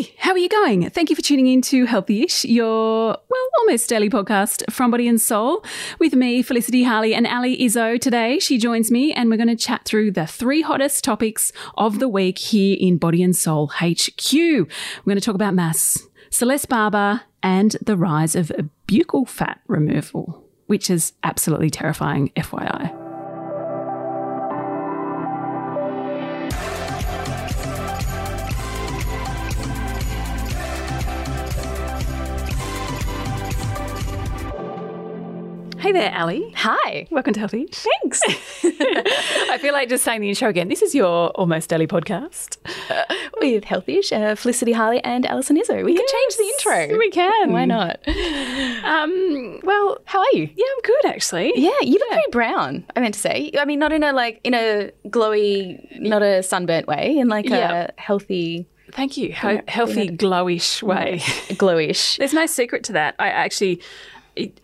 Hey, how are you going? Thank you for tuning in to Healthyish, your, well, almost daily podcast from Body and Soul with me, Felicity Harley, and Ali Izzo. Today, she joins me and we're going to chat through the three hottest topics of the week here in Body and Soul HQ. We're going to talk about MAFS, Celeste Barber, and the rise of buccal fat removal, which is absolutely terrifying, FYI. Hey there, Ali. Hi. Welcome to Healthy. Thanks. I feel like just saying the intro again. This is your almost daily podcast. Uh, with Healthyish, uh, Felicity Harley and Alison Izzo. We yes, can change the intro. We can. Why not? Um, well, how are you? Yeah, I'm good actually. Yeah, you look yeah. very brown, I meant to say. I mean, not in a like in a glowy, not a sunburnt way, in like yeah. a healthy Thank you. Ho- healthy, glowish way. glowish. There's no secret to that. I actually, it,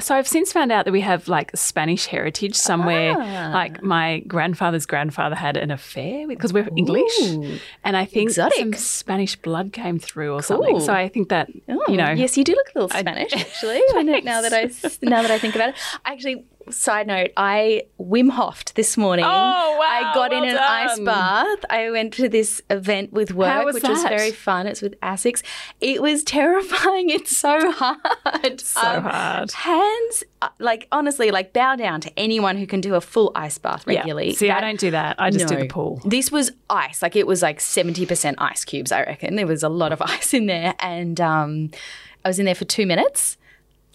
so I've since found out that we have like Spanish heritage somewhere. Ah. Like my grandfather's grandfather had an affair because we're English, and I think Exotic. some Spanish blood came through or cool. something. So I think that oh. you know, yes, you do look a little Spanish I, actually. now that I now that I think about it, actually, side note, I Wim Hofed this morning. Oh, wow. I got well in an done. ice bath. I went to this event with work, was which that? was very fun. It's with ASICS. It was terrifying. It's so hard. So um, hard. Hands, uh, like, honestly, like, bow down to anyone who can do a full ice bath regularly. Yeah. See, that, I don't do that. I just no. do the pool. This was ice. Like, it was like 70% ice cubes, I reckon. There was a lot of ice in there. And um, I was in there for two minutes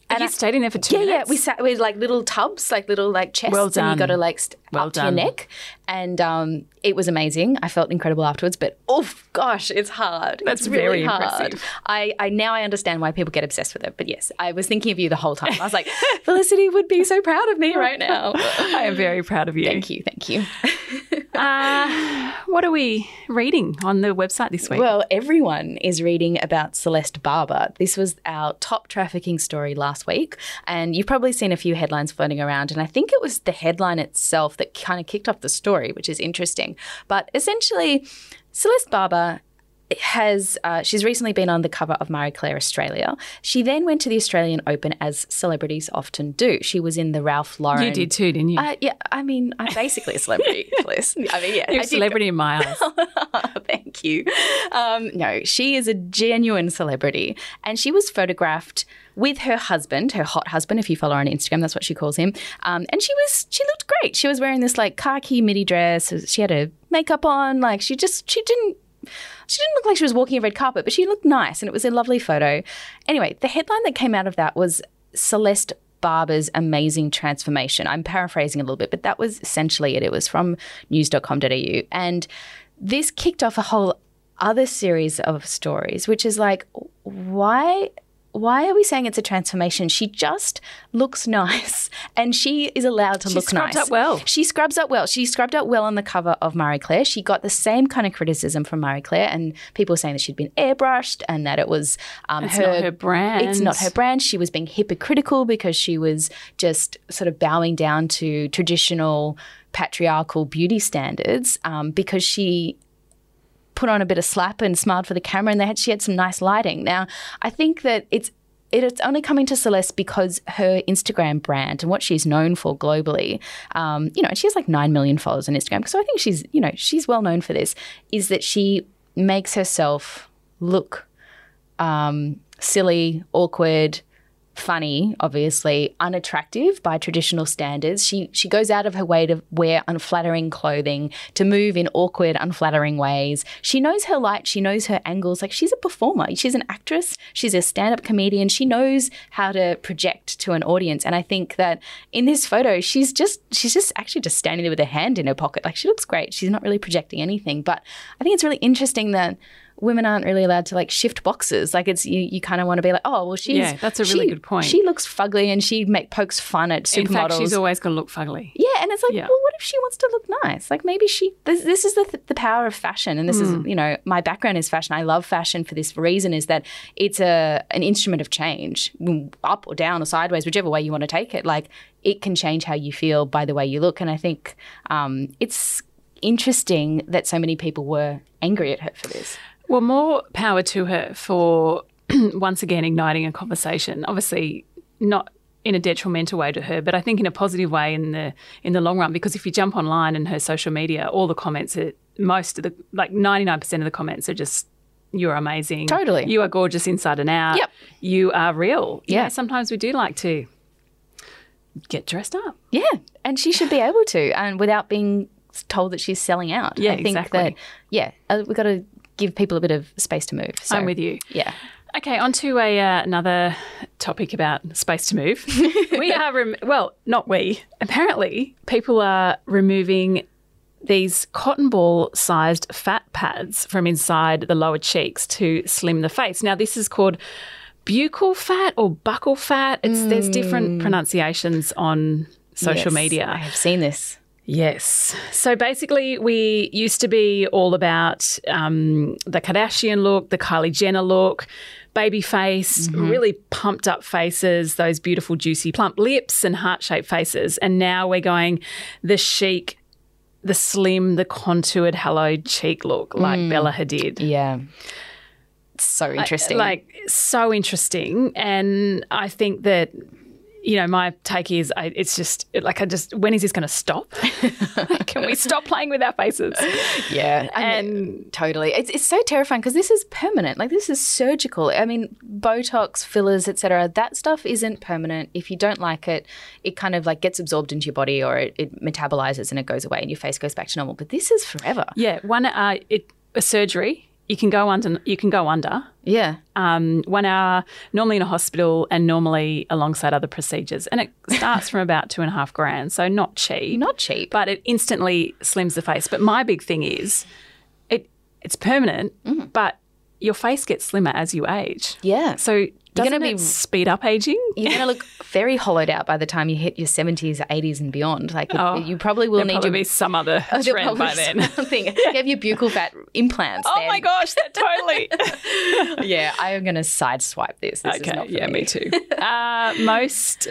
and you I, stayed in there for two yeah, minutes? Yeah, we sat with like little tubs, like little like chests. Well done. And you got to like st- well up done. to your neck. And um, it was amazing. I felt incredible afterwards, but oh gosh, it's hard. That's it's very really hard. impressive. I, I now I understand why people get obsessed with it. But yes, I was thinking of you the whole time. I was like, Felicity would be so proud of me right now. I am very proud of you. Thank you, thank you. uh, what are we reading on the website this week? Well, everyone is reading about Celeste Barber. This was our top trafficking story last week, and you've probably seen a few headlines floating around. And I think it was the headline itself that kind of kicked off the story, which is interesting. But essentially, Celeste Barber has uh, she's recently been on the cover of Marie Claire Australia. She then went to the Australian Open as celebrities often do. She was in the Ralph Lauren. You did too, didn't you? Uh, yeah, I mean, I'm basically a celebrity, Liz. I mean, yeah, you're a celebrity in my eyes. Thank you. Um, no, she is a genuine celebrity, and she was photographed with her husband, her hot husband, if you follow her on Instagram, that's what she calls him. Um, and she was, she looked great. She was wearing this like khaki midi dress. She had her makeup on. Like she just, she didn't she didn't look like she was walking a red carpet, but she looked nice and it was a lovely photo. Anyway, the headline that came out of that was Celeste Barber's amazing transformation. I'm paraphrasing a little bit, but that was essentially it. It was from news.com.au. And this kicked off a whole other series of stories, which is like, why why are we saying it's a transformation? She just looks nice and she is allowed to she look nice. She scrubs up well. She scrubs up well. She scrubbed up well on the cover of Marie Claire. She got the same kind of criticism from Marie Claire and people were saying that she'd been airbrushed and that it was um, it's her, not her brand. It's not her brand. She was being hypocritical because she was just sort of bowing down to traditional patriarchal beauty standards um, because she put on a bit of slap and smiled for the camera and they had she had some nice lighting. Now, I think that it's it's only coming to Celeste because her Instagram brand and what she's known for globally, um, you know, and she has like 9 million followers on Instagram. So I think she's, you know, she's well known for this, is that she makes herself look um, silly, awkward, funny, obviously, unattractive by traditional standards. She she goes out of her way to wear unflattering clothing, to move in awkward, unflattering ways. She knows her light, she knows her angles. Like she's a performer. She's an actress, she's a stand-up comedian. She knows how to project to an audience. And I think that in this photo, she's just she's just actually just standing there with her hand in her pocket. Like she looks great. She's not really projecting anything. But I think it's really interesting that women aren't really allowed to like shift boxes. Like it's you, you kind of want to be like, oh well, she's yeah, that's a really she, good point. She looks fugly and she make pokes fun at supermodels. In fact, she's always going to look fugly. Yeah, and it's like, Yeah. well, what if she wants to look nice? Like maybe she. This, this is the the power of fashion, and this Hmm. is you know my background is fashion. I love fashion for this reason: is that it's a an instrument of change, mm, up or down or sideways, whichever way you want to take it. Like it can change how you feel by the way you look, and I think um, it's interesting that so many people were angry at her for this. Well, more power to her for once again igniting a conversation. Obviously, not in a detrimental way to her, but I think in a positive way in the in the long run. Because if you jump online and her social media, all the comments are most of the like ninety nine percent of the comments are just you're amazing. Totally. You are gorgeous inside and out. Yep. You are real. You Yeah. know, sometimes we do like to get dressed up. Yeah, and she should be able to, and without being told that she's selling out. Yeah, I think exactly. that yeah, uh, we've got to give people a bit of space to move. So, I'm with you. Yeah. Okay, on to a, uh, another topic about space to move. we are, rem- well, not we. Apparently, people are removing these cotton ball sized fat pads from inside the lower cheeks to slim the face. Now, this is called buccal fat or buccal fat. It's, There's different pronunciations on social Yes, media. I have seen this. Yes. So basically, we used to be all about um, the Kardashian look, the Kylie Jenner look, baby face, really pumped up faces, those beautiful, juicy, plump lips, and heart shaped faces. And now we're going the chic, the slim, the contoured, hallowed cheek look like Bella Hadid. Yeah. It's so interesting. Like, so interesting. And I think that. You know, my take is I, it's just like I just when is this going to stop? Can we stop playing with our faces? yeah, And totally. It's it's so terrifying because this is permanent. Like this is surgical. I mean, Botox, fillers, etc. That stuff isn't permanent. If you don't like it, it kind of like gets absorbed into your body or it, it metabolizes and it goes away and your face goes back to normal. But this is forever. yeah, one uh, it, a surgery you can go under. You can go under Yeah. um, one hour, normally in a hospital, and normally alongside other procedures. And it starts from about two and a half grand, so not cheap. Not cheap. but it instantly slims the face. But my big thing is, it it's permanent, Mm-hmm. but your face gets slimmer as you age. Yeah. So doesn't gonna it be- speed up aging? You're going to look very hollowed out by the time you hit your 70s, 80s, and beyond. Like, Oh, you probably will need probably to be some other There'll trend by then. something. You have your buccal fat implants. Oh then. my gosh, that totally. Yeah, I am going to sideswipe this. This is okay, yeah, me. me too. Uh, most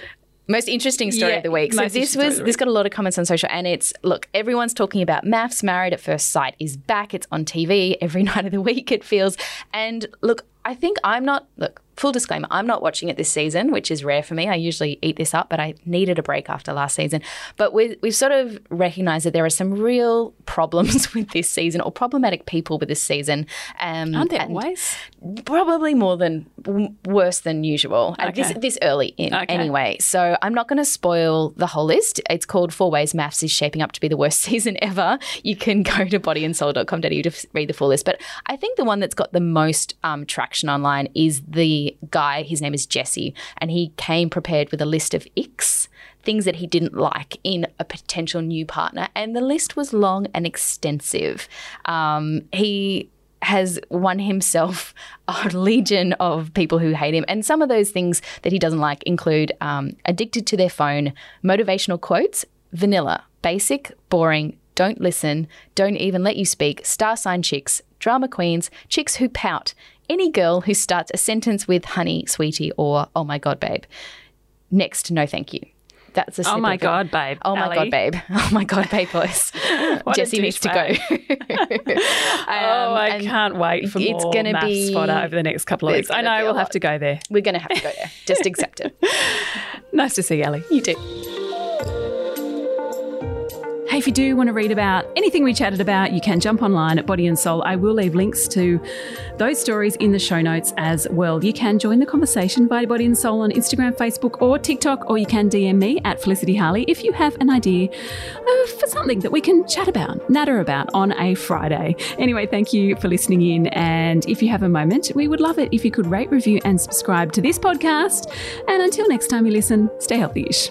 Most interesting story Yeah, of the week. So this was this got a lot of comments on social, and it's look, everyone's talking about MAFS. Married at First Sight is back. It's on TV every night of the week. It feels, and look, I think I'm not look. Full disclaimer, I'm not watching it this season, which is rare for me. I usually eat this up, but I needed a break after last season. But we, we've sort of recognized that there are some real problems with this season or problematic people with this season. Um, aren't there always? probably more than worse than usual uh, this, this early in Okay. anyway so i'm not going to spoil the whole list it's called four ways MAFS is shaping up to be the worst season ever you can go to bodyandsoul.com.au to read the full list but i think the one that's got the most um, traction online is the guy his name is jesse and he came prepared with a list of icks things that he didn't like in a potential new partner and the list was long and extensive um, he has won himself a legion of people who hate him. And some of those things that he doesn't like include um, addicted to their phone, motivational quotes, vanilla, basic, boring, don't listen, don't even let you speak, star sign chicks, drama queens, chicks who pout, any girl who starts a sentence with honey, sweetie, or oh my God, babe. Next, no thank you. That's a Oh my god, babe. Oh my god, babe! Oh my god, babe, voice. Jesse needs to go. Oh, um, I can't wait for it's more gonna MAFS be- fodder over the next couple of weeks. I know we'll have to go there. We're gonna have to go there. Just accept it. Nice to see you, Ellie. You do. Hey, if you do want to read about anything we chatted about, you can jump online at Body and Soul. I will leave links to those stories in the show notes as well. You can join the conversation via Body and Soul on Instagram, Facebook, or TikTok, or you can DM me at Felicity Harley if you have an idea for something that we can chat about, natter about on a Friday. Anyway, thank you for listening in. And if you have a moment, we would love it if you could rate, review, and subscribe to this podcast. And until next time you listen, stay healthy ish.